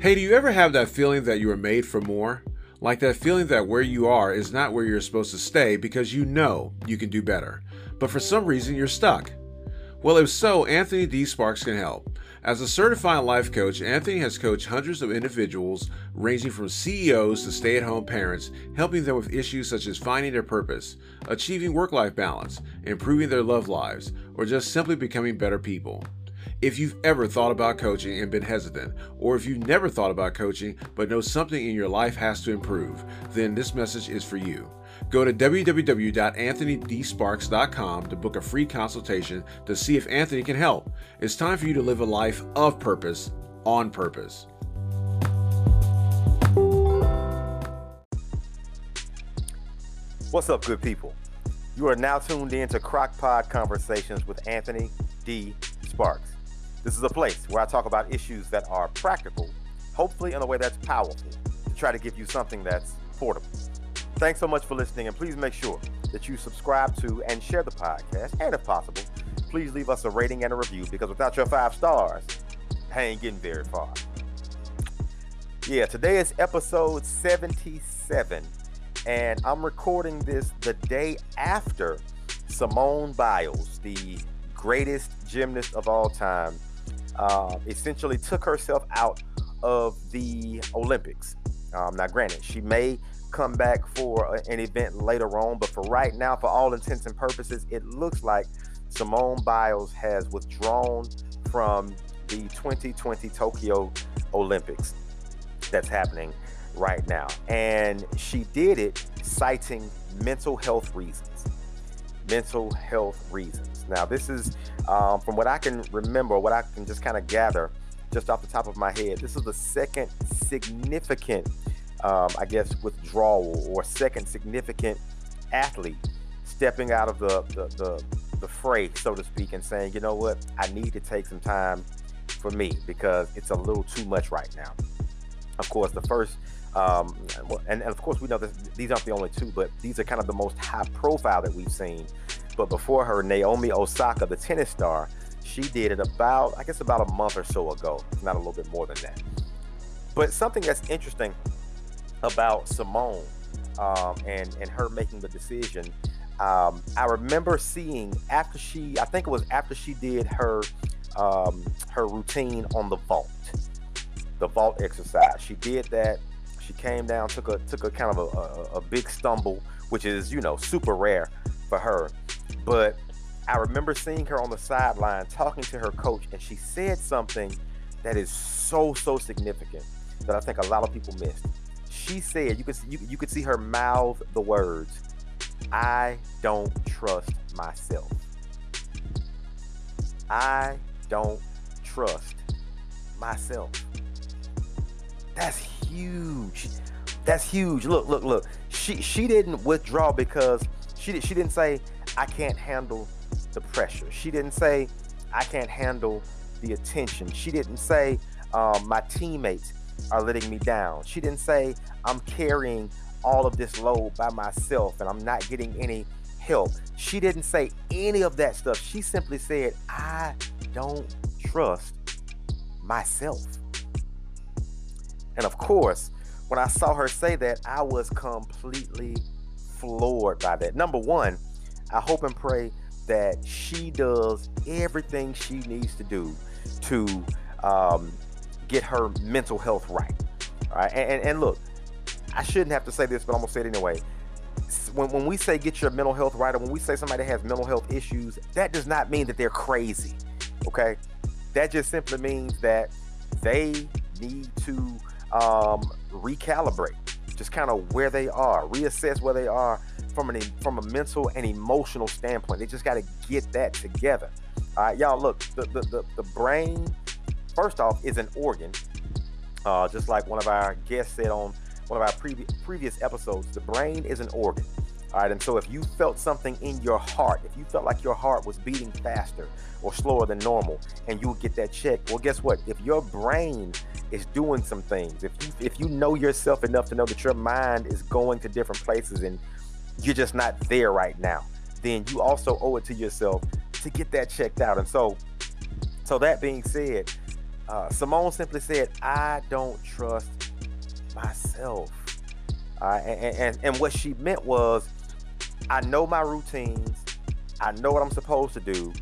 Hey, do you ever have that feeling that you are made for more? Like that feeling that where you are is not where you're supposed to stay because you know you can do better, but for some reason you're stuck. Well, if so, Anthony D. Sparks can help. As a certified life coach, Anthony has coached hundreds of individuals, ranging from CEOs to stay at home parents, helping them with issues such as finding their purpose, achieving work life balance, improving their love lives, or just simply becoming better people. If you've ever thought about coaching and been hesitant, or if you've never thought about coaching but know something in your life has to improve, then this message is for you. Go to www.anthonydsparks.com to book a free consultation to see if Anthony can help. It's time for you to live a life of purpose on purpose. What's up, good people? You are now tuned in to Crockpod Conversations with Anthony D. Sparks. This is a place where I talk about issues that are practical, hopefully in a way that's powerful, to try to give you something that's portable. Thanks so much for listening, and please make sure that you subscribe to and share the podcast. And if possible, please leave us a rating and a review because without your five stars, I ain't getting very far. Yeah, today is episode 77, and I'm recording this the day after Simone Biles, the greatest gymnast of all time, uh, essentially took herself out of the Olympics. Um, now, granted, she may come back for an event later on, but for right now, for all intents and purposes, it looks like Simone Biles has withdrawn from the 2020 Tokyo Olympics that's happening right now. And she did it citing mental health reasons. Mental health reasons. Now, this is um, from what I can remember, what I can just kind of gather just off the top of my head, this is the second significant, um, I guess, withdrawal or second significant athlete stepping out of the, the, the, the fray, so to speak, and saying, you know what, I need to take some time for me because it's a little too much right now. Of course, the first, um, and, and, of course, we know that these aren't the only two, but these are kind of the most high profile that we've seen but before her, Naomi Osaka, the tennis star, she did it about, I guess, about a month or so ago, not a little bit more than that. But something that's interesting about Simone um, and and her making the decision, um, I remember seeing after she, I think it was after she did her um, her routine on the vault, the vault exercise. She did that. She came down, took a took a kind of a, a, a big stumble, which is you know super rare for her. But I remember seeing her on the sideline talking to her coach, and she said something that is so so significant that I think a lot of people missed. She said, you could you, you could see her mouth the words, "I don't trust myself. I don't trust myself." That's huge. That's huge. Look, look, look. She she didn't withdraw because she she didn't say I can't handle the pressure. She didn't say, I can't handle the attention. She didn't say, um, my teammates are letting me down. She didn't say, I'm carrying all of this load by myself and I'm not getting any help. She didn't say any of that stuff. She simply said, I don't trust myself. And of course, when I saw her say that, I was completely floored by that. Number one, I hope and pray that she does everything she needs to do to um, get her mental health right. All right. And, and, and, look, I shouldn't have to say this, but I'm to say it anyway. When, when we say get your mental health right, or when we say somebody has mental health issues, that does not mean that they're crazy. Okay. That just simply means that they need to um, recalibrate just kind of where they are, reassess where they are from an from a mental and emotional standpoint. They just got to get that together. All right, y'all. Look, the the, the, the brain, first off, is an organ. Uh, just like one of our guests said on one of our previous previous episodes, the brain is an organ. All right, and so if you felt something in your heart, if you felt like your heart was beating faster or slower than normal, and you would get that checked, well, guess what? If your brain is doing some things, if you if you know yourself enough to know that your mind is going to different places and you're just not there right now, then you also owe it to yourself to get that checked out. And so, so that being said, uh, Simone simply said, I don't trust myself. Uh, and, and, and what she meant was, I know my routines, I know what I'm supposed to do,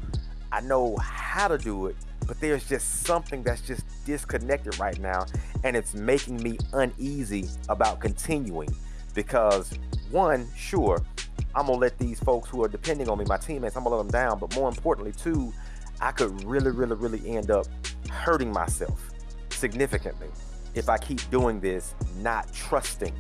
I know how to do it, but there's just something that's just disconnected right now, and it's making me uneasy about continuing because, one, sure, I'm gonna let these folks who are depending on me, my teammates, I'm gonna let them down, but more importantly, too, I could really, really, really end up hurting myself significantly if I keep doing this, not trusting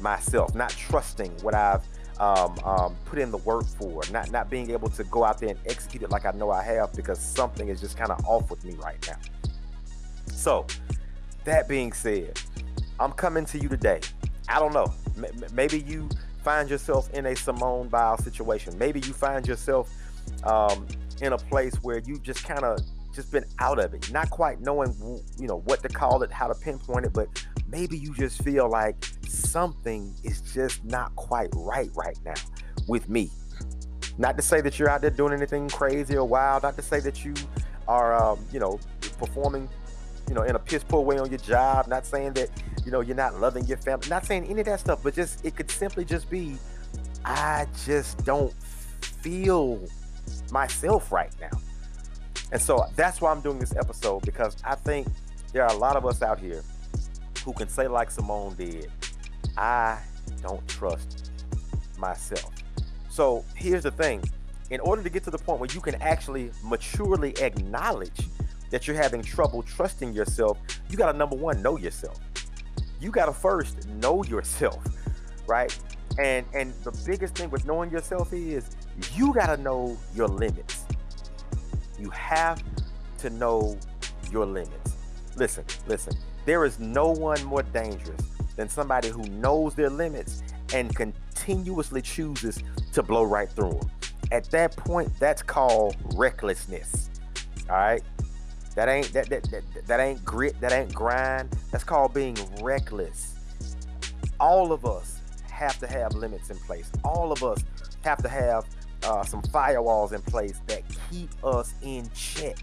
myself, not trusting what I've um, um, put in the work for, not not being able to go out there and execute it like I know I have because something is just kind of off with me right now. So, that being said, I'm coming to you today. I don't know. M- maybe you find yourself in a Simone Biles situation. Maybe you find yourself um, in a place where you just kind of just been out of it, not quite knowing you know what to call it, how to pinpoint it, but maybe you just feel like something is just not quite right right now with me. Not to say that you're out there doing anything crazy or wild, not to say that you are um, you know performing you know in a piss poor way on your job, not saying that you know you're not loving your family, not saying any of that stuff, but just it could simply just be I just don't feel myself right now. And so that's why I'm doing this episode because I think there are a lot of us out here who can say, like Simone did, I don't trust myself. So here's the thing in order to get to the point where you can actually maturely acknowledge that you're having trouble trusting yourself, you got to number one, know yourself. You got to first know yourself, right? And and the biggest thing with knowing yourself is you got to know your limits. You have to know your limits. Listen, listen. There is no one more dangerous than somebody who knows their limits and continuously chooses to blow right through them. At that point, that's called recklessness. All right? That ain't that that, that, that ain't grit, that ain't grind. That's called being reckless. All of us have to have limits in place. All of us have to have uh, some firewalls in place that keep us in check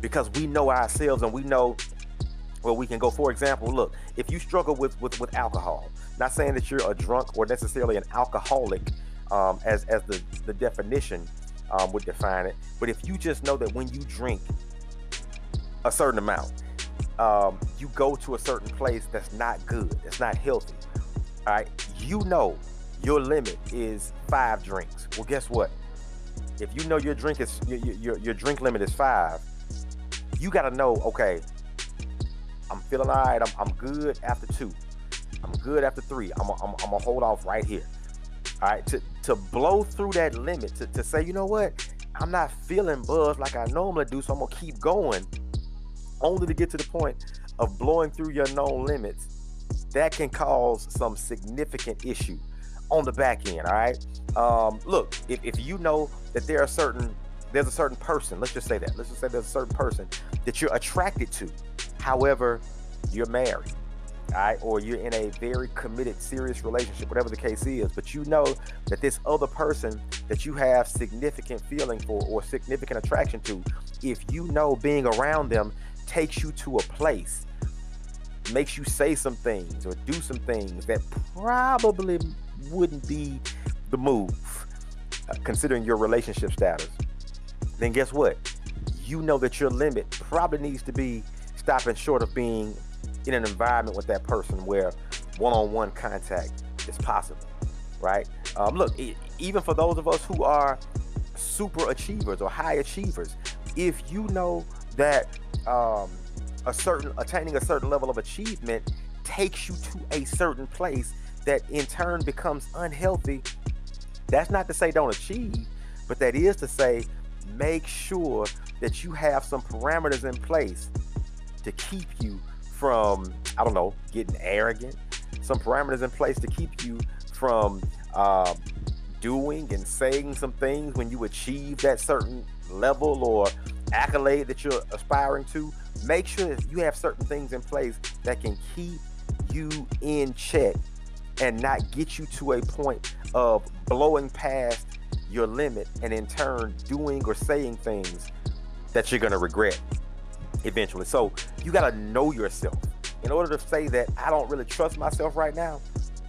because we know ourselves and we know where we can go. For example, look, if you struggle with with, with alcohol, not saying that you're a drunk or necessarily an alcoholic, um, as as the the definition um, would define it, but if you just know that when you drink a certain amount, um, you go to a certain place that's not good, that's not healthy. All right, you know your limit is five drinks. Well, guess what? If you know your drink is your your, your drink limit is five, you got to know. Okay, I'm feeling all right. I'm, I'm good after two. I'm good after three. I'm I'm, I'm gonna hold off right here. All right, to to blow through that limit to, to say, you know what, I'm not feeling buzzed like I normally do, so I'm gonna keep going, only to get to the point of blowing through your known limits. That can cause some significant issue on the back end. All right. Um, look, if, if you know that there are certain there's a certain person, let's just say that. Let's just say there's a certain person that you're attracted to. However, you're married. All right, or you're in a very committed, serious relationship, whatever the case is, but you know that this other person that you have significant feeling for or significant attraction to, if you know being around them takes you to a place, makes you say some things or do some things that probably wouldn't be the move, uh, considering your relationship status, then guess what? You know that your limit probably needs to be stopping short of being in an environment with that person where one-on-one contact is possible, right? Um, look, even for those of us who are super achievers or high achievers, if you know that um, a certain attaining a certain level of achievement takes you to a certain place that in turn becomes unhealthy, that's not to say don't achieve, but that is to say make sure that you have some parameters in place to keep you from, I don't know, getting arrogant, some parameters in place to keep you from uh, doing and saying some things when you achieve that certain level or accolade that you're aspiring to. Make sure that you have certain things in place that can keep you in check and not get you to a point of blowing past your limit and in turn doing or saying things that you're going to regret. eventually. So you got to know yourself. In order to say that I don't really trust myself right now,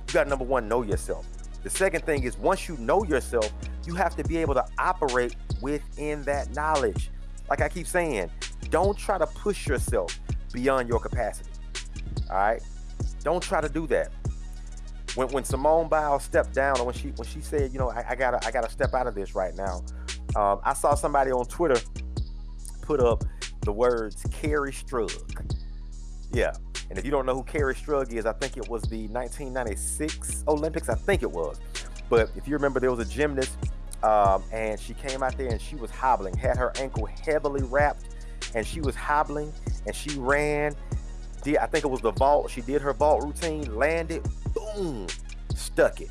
you got to number one, know yourself. The second thing is once you know yourself, you have to be able to operate within that knowledge. Like I keep saying, don't try to push yourself beyond your capacity. All right? Don't try to do that. When, when Simone Biles stepped down, or when she when she said, you know, I, I gotta I gotta step out of this right now. Um, I saw somebody on Twitter put up the words Kerri Strug. Yeah. And if you don't know who Kerri Strug is, I think it was the 1996 Olympics. I think it was. But if you remember, there was a gymnast um, and she came out there and she was hobbling, had her ankle heavily wrapped, and she was hobbling and she ran. Did, I think it was the vault. She did her vault routine, landed, boom, stuck it.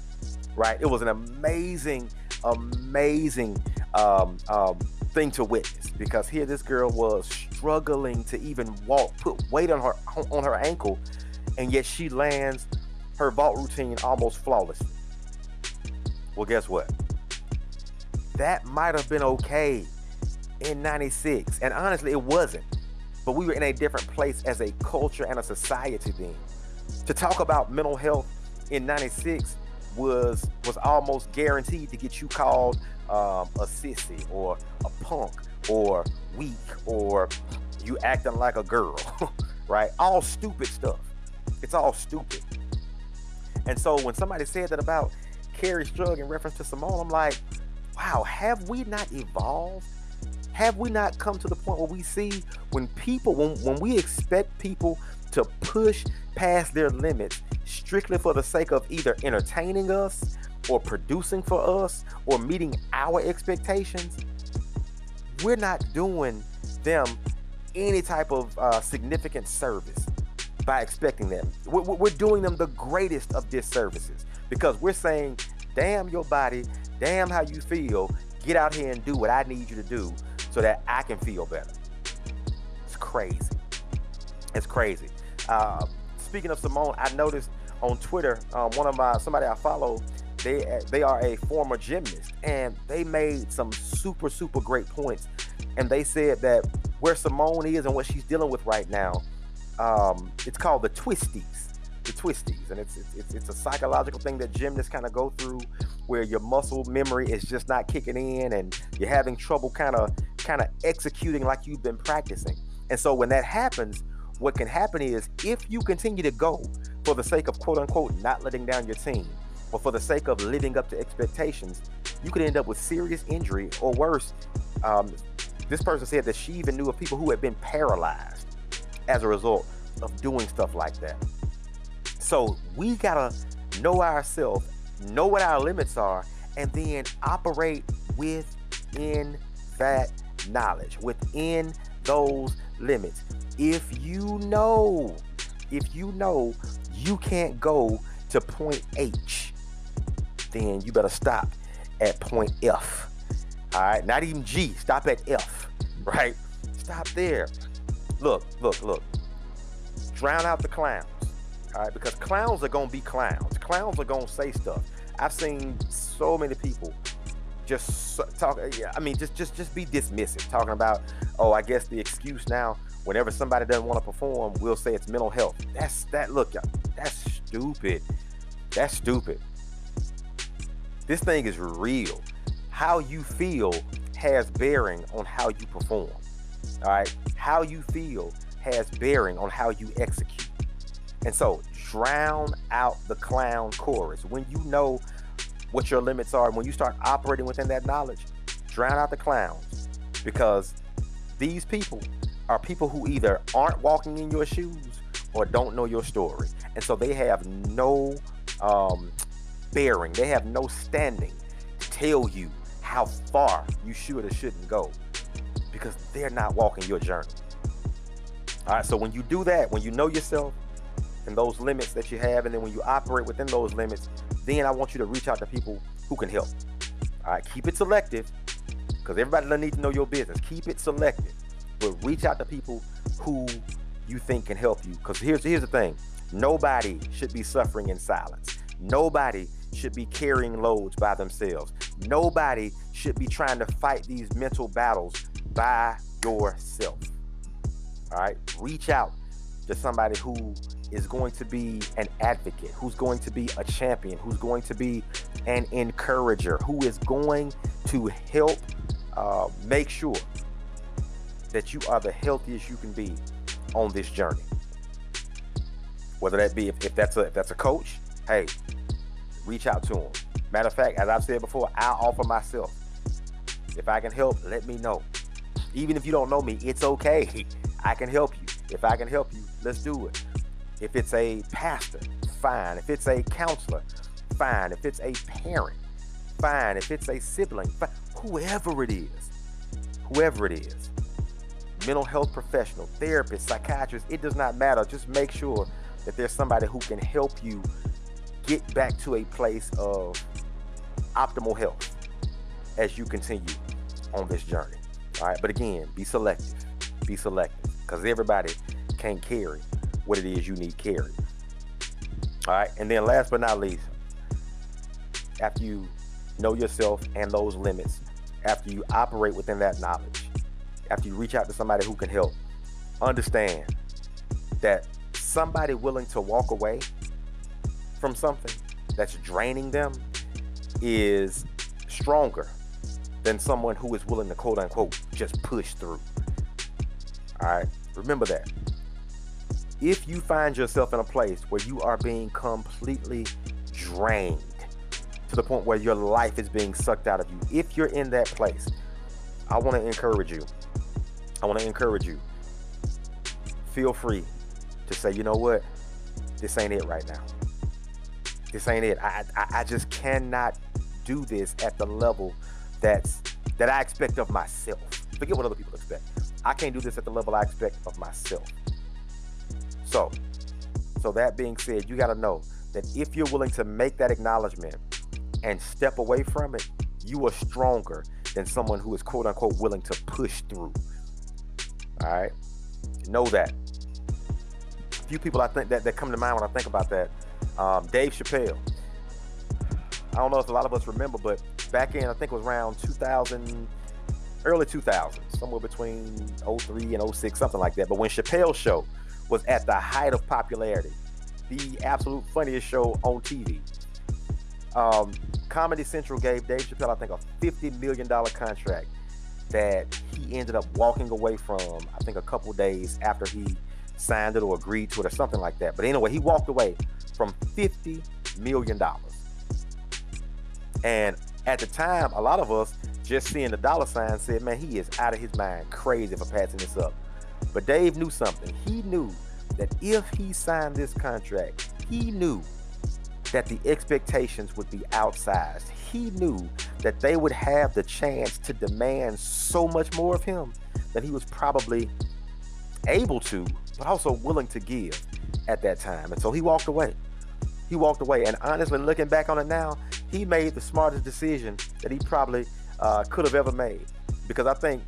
Right? It was an amazing, amazing um, um, thing to witness because here this girl was struggling to even walk, put weight on her on her ankle, and yet she lands her vault routine almost flawlessly. Well, guess what? That might have been okay in 96. And honestly, it wasn't. But we were in a different place as a culture and a society then. To talk about mental health in 96 was was almost guaranteed to get you called um, a sissy or a punk or weak or you acting like a girl, right? All stupid stuff. It's all stupid. And so when somebody said that about Kerri Strug in reference to Simone, I'm like, wow, have we not evolved? Have we not come to the point where we see when people, when, when we expect people to push past their limits strictly for the sake of either entertaining us or producing for us or meeting our expectations, we're not doing them any type of uh, significant service by expecting them. We're, we're doing them the greatest of disservices because we're saying, damn your body, damn how you feel, get out here and do what I need you to do so that I can feel better. It's crazy. It's crazy. Uh, speaking of Simone, I noticed on Twitter, um, one of my somebody I follow they they are a former gymnast, and they made some super super great points. And they said that where Simone is and what she's dealing with right now, um, it's called the twisties, the twisties, and it's it's it's a psychological thing that gymnasts kind of go through, where your muscle memory is just not kicking in, and you're having trouble kind of kind of executing like you've been practicing. And so when that happens, what can happen is if you continue to go for the sake of quote unquote not letting down your team, or for the sake of living up to expectations, you could end up with serious injury or worse. Um, this person said that she even knew of people who had been paralyzed as a result of doing stuff like that. So we gotta know ourselves, know what our limits are, and then operate within that knowledge, within those limits. If you know, if you know you can't go to point H then you better stop at point F. All right, not even G, stop at F, right? Stop there. Look, look, look. Drown out the clowns, all right? Because clowns are gonna be clowns. Clowns are gonna say stuff. I've seen so many people just talk. I mean, just just just be dismissive, talking about, oh, I guess the excuse now. Whenever somebody doesn't want to perform, we'll say it's mental health. That's that. Look, that's stupid. That's stupid. This thing is real. How you feel has bearing on how you perform. All right. How you feel has bearing on how you execute. And so drown out the clown chorus. When you know what your limits are, And when you start operating within that knowledge, drown out the clowns. Because these people are people who either aren't walking in your shoes or don't know your story. And so they have no um, bearing, they have no standing to tell you how far you should or shouldn't go because they're not walking your journey. All right, so when you do that, when you know yourself and those limits that you have, and then when you operate within those limits, then I want you to reach out to people who can help. All right, keep it selective because everybody doesn't need to know your business. Keep it selective, but reach out to people who you think can help you. Because here's here's the thing: nobody should be suffering in silence. Nobody should be carrying loads by themselves. Nobody should be trying to fight these mental battles by yourself. All All right, reach out to somebody who is going to be an advocate, who's going to be a champion, who's going to be an encourager, who is going to help uh, make sure that you are the healthiest you can be on this journey. Whether that be if, if that's a if that's a coach, hey, reach out to him. Matter of fact, as I've said before, I offer myself. If I can help, let me know. Even if you don't know me, it's okay. I can help you. If I can help you, let's do it. If it's a pastor, fine. If it's a counselor, fine. If it's a parent, fine. If it's a sibling, fine. whoever it is, whoever it is, mental health professional, therapist, psychiatrist, it does not matter. Just make sure that there's somebody who can help you get back to a place of optimal health as you continue on this journey. All right, but again, be selective. Be selective because everybody can't carry what it is you need carried. All right, and then last but not least, after you know yourself and those limits, after you operate within that knowledge, after you reach out to somebody who can help, understand that somebody willing to walk away from something that's draining them is stronger than someone who is willing to quote unquote just push through. All right, remember that if you find yourself in a place where you are being completely drained to the point where your life is being sucked out of you, if you're in that place, I want to encourage you. I want to encourage you. Feel free to say, you know what? This ain't it right now. This ain't it. I, I, I just cannot do this at the level that's that I expect of myself. Forget what other people expect. I can't do this at the level I expect of myself. So, so that being said, you got to know that if you're willing to make that acknowledgement and step away from it, you are stronger than someone who is quote unquote willing to push through. All right, know that. A few people I think that, that come to mind when I think about that. Um, Dave Chappelle. I don't know if a lot of us remember, but back in I think it was around 2000, early 2000s, somewhere between 03 and 06, something like that. But when Chappelle's show was at the height of popularity, the absolute funniest show on TV. Um, Comedy Central gave Dave Chappelle, I think, a $50 million contract that he ended up walking away from, I think, a couple days after he signed it or agreed to it or something like that. But anyway, he walked away from $50 million. And at the time, a lot of us just seeing the dollar sign said, man, he is out of his mind, crazy for passing this up. But Dave knew something. He knew that if he signed this contract, he knew that the expectations would be outsized. He knew that they would have the chance to demand so much more of him that he was probably able to, but also willing to give at that time. And so he walked away. He walked away. And honestly, looking back on it now, he made the smartest decision that he probably uh, could have ever made. Because I think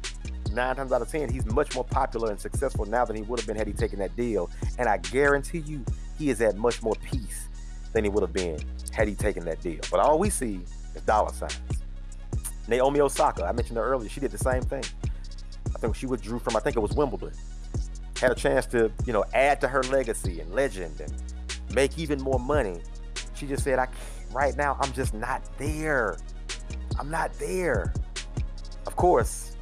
nine times out of ten, he's much more popular and successful now than he would have been had he taken that deal. And I guarantee you, he is at much more peace than he would have been had he taken that deal. But all we see is dollar signs. Naomi Osaka, I mentioned her earlier, she did the same thing. I think she withdrew from, I think it was Wimbledon. Had a chance to, you know, add to her legacy and legend and make even more money. She just said, I right now, I'm just not there. I'm not there. Of course,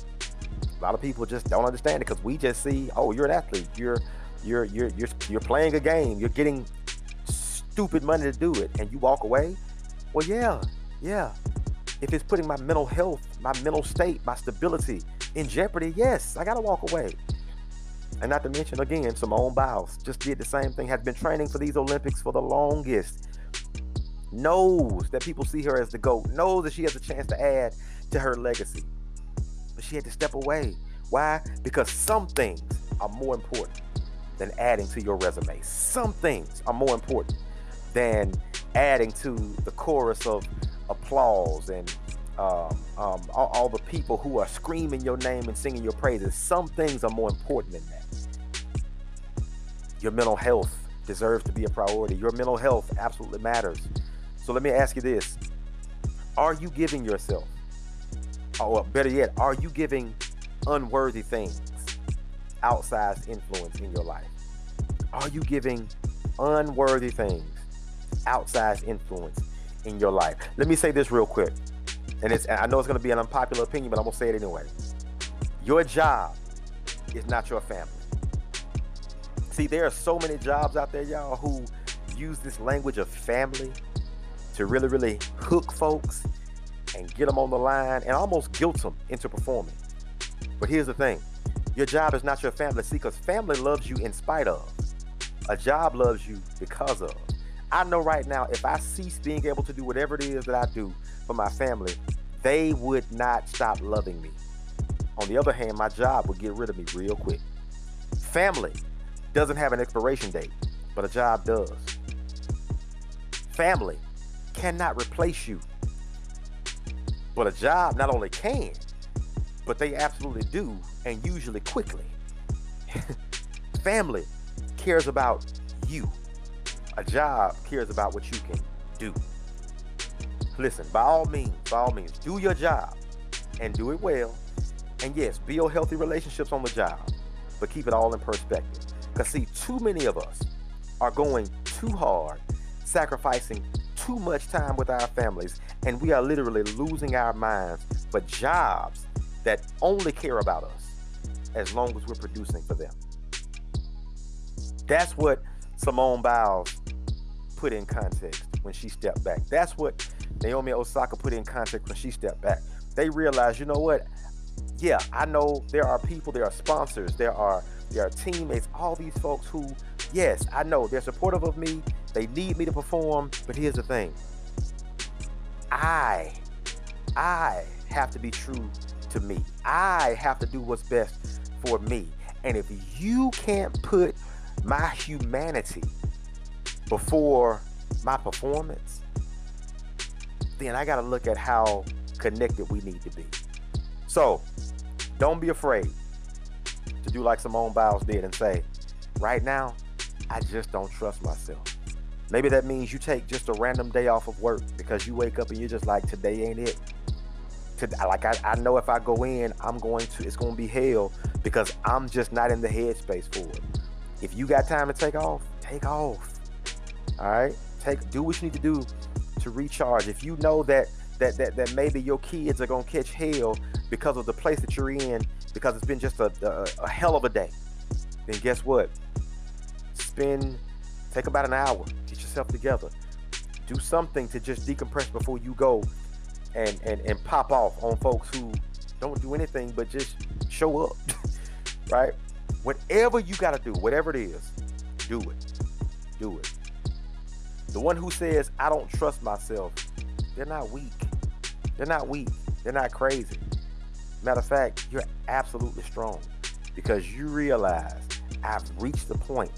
a lot of people just don't understand it because we just see, oh, you're an athlete. You're you're you're you're you're playing a game. You're getting stupid money to do it, and you walk away. Well, yeah, yeah. If it's putting my mental health, my mental state, my stability in jeopardy, yes, I gotta walk away. And not to mention again, Simone Biles just did the same thing. Has been training for these Olympics for the longest. Knows that people see her as the GOAT. Knows that she has a chance to add to her legacy but she had to step away. Why? Because some things are more important than adding to your resume. Some things are more important than adding to the chorus of applause and um, um, all, all, the people who are screaming your name and singing your praises. Some things are more important than that. Your mental health deserves to be a priority. Your mental health absolutely matters. So let me ask you this Are you giving yourself or better yet, are you giving unworthy things outsized influence in your life? Are you giving unworthy things outsized influence in your life? Let me say this real quick. And it's I know it's going to be an unpopular opinion, but I'm going to say it anyway. Your job is not your family. See, there are so many jobs out there, y'all, who use this language of family to really, really hook folks and get them on the line and almost guilt them into performing. But here's the thing your job is not your family. See, because family loves you in spite of, a job loves you because of. I know right now, if I cease being able to do whatever it is that I do for my family, they would not stop loving me. On the other hand, my job would get rid of me real quick. Family doesn't have an expiration date, but a job does. Family cannot replace you, but a job not only can, but they absolutely do, and usually quickly. Family cares about you. A job cares about what you can do. Listen, by all means, by all means, do your job and do it well. And yes, build healthy relationships on the job, but keep it all in perspective. Because, see, too many of us are going too hard, sacrificing too much time with our families, and we are literally losing our minds for jobs that only care about us as long as we're producing for them. That's what Simone Biles put in context when she stepped back. That's what Naomi Osaka put in context when she stepped back. They realized, you know what? Yeah, I know there are people, there are sponsors, there are there are teammates, all these folks who, yes, I know they're supportive of me. They need me to perform, but here's the thing. I I have to be true to me. I have to do what's best for me. And if you can't put my humanity before my performance, then I got to look at how connected we need to be. So don't be afraid to do like Simone Biles did and say, right now, I just don't trust myself. Maybe that means you take just a random day off of work because you wake up and you're just like, today ain't it. Like I, I know if I go in, I'm going to, it's going to be hell because I'm just not in the headspace for it. If you got time to take off, take off. All right, take do what you need to do to recharge. If you know that that that, that maybe your kids are gonna catch hell because of the place that you're in, because it's been just a, a, a hell of a day, then guess what? Spend take about an hour, get yourself together, do something to just decompress before you go and and, and pop off on folks who don't do anything but just show up. right? Whatever you gotta do, whatever it is, do it. Do it. The one who says, I don't trust myself, they're not weak. They're not weak. They're not crazy. Matter of fact, you're absolutely strong because you realize I've reached the point,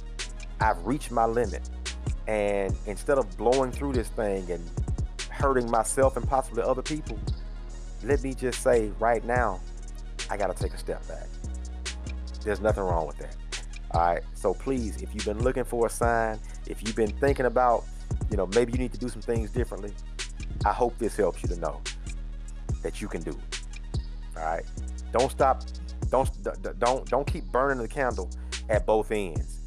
I've reached my limit. And instead of blowing through this thing and hurting myself and possibly other people, let me just say right now, I got to take a step back. There's nothing wrong with that. All right. So please, if you've been looking for a sign, if you've been thinking about you know, maybe you need to do some things differently. I hope this helps you to know that you can do it. All right. Don't stop. Don't don't don't keep burning the candle at both ends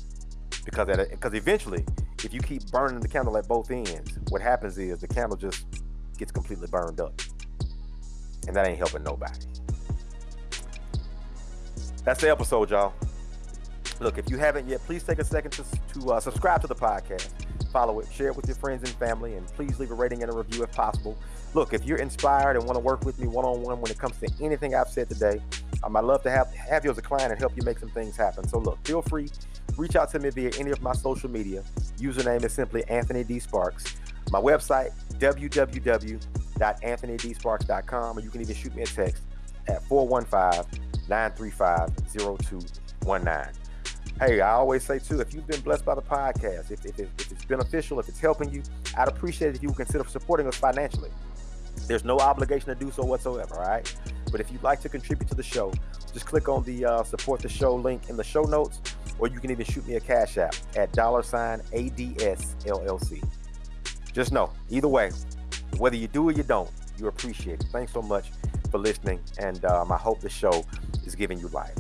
because at because eventually, if you keep burning the candle at both ends, what happens is the candle just gets completely burned up, and that ain't helping nobody. That's the episode, y'all. Look, if you haven't yet, please take a second to, to uh, subscribe to the podcast follow it, share it with your friends and family, and please leave a rating and a review if possible. Look, if you're inspired and want to work with me one on one when it comes to anything I've said today, um, I'd love to have, have you as a client and help you make some things happen. So, look, feel free, reach out to me via any of my social media. Username is simply Anthony D. Sparks. My website, www.anthonydsparks.com, or you can even shoot me a text at 415 935 0219 hey, I always say too, if you've been blessed by the podcast, if, if, if, it's beneficial, if it's helping you, I'd appreciate it if you would consider supporting us financially. There's no obligation to do so whatsoever, all right? But if you'd like to contribute to the show, just click on the uh, support the show link in the show notes, or you can even shoot me a cash app at dollar sign ADS LLC. Just know, either way, whether you do or you don't, you appreciate it. Thanks so much for listening, and um, I hope the show is giving you life.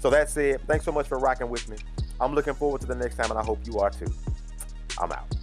So that's it. Thanks so much for rocking with me. I'm looking forward to the next time, and I hope you are too. I'm out.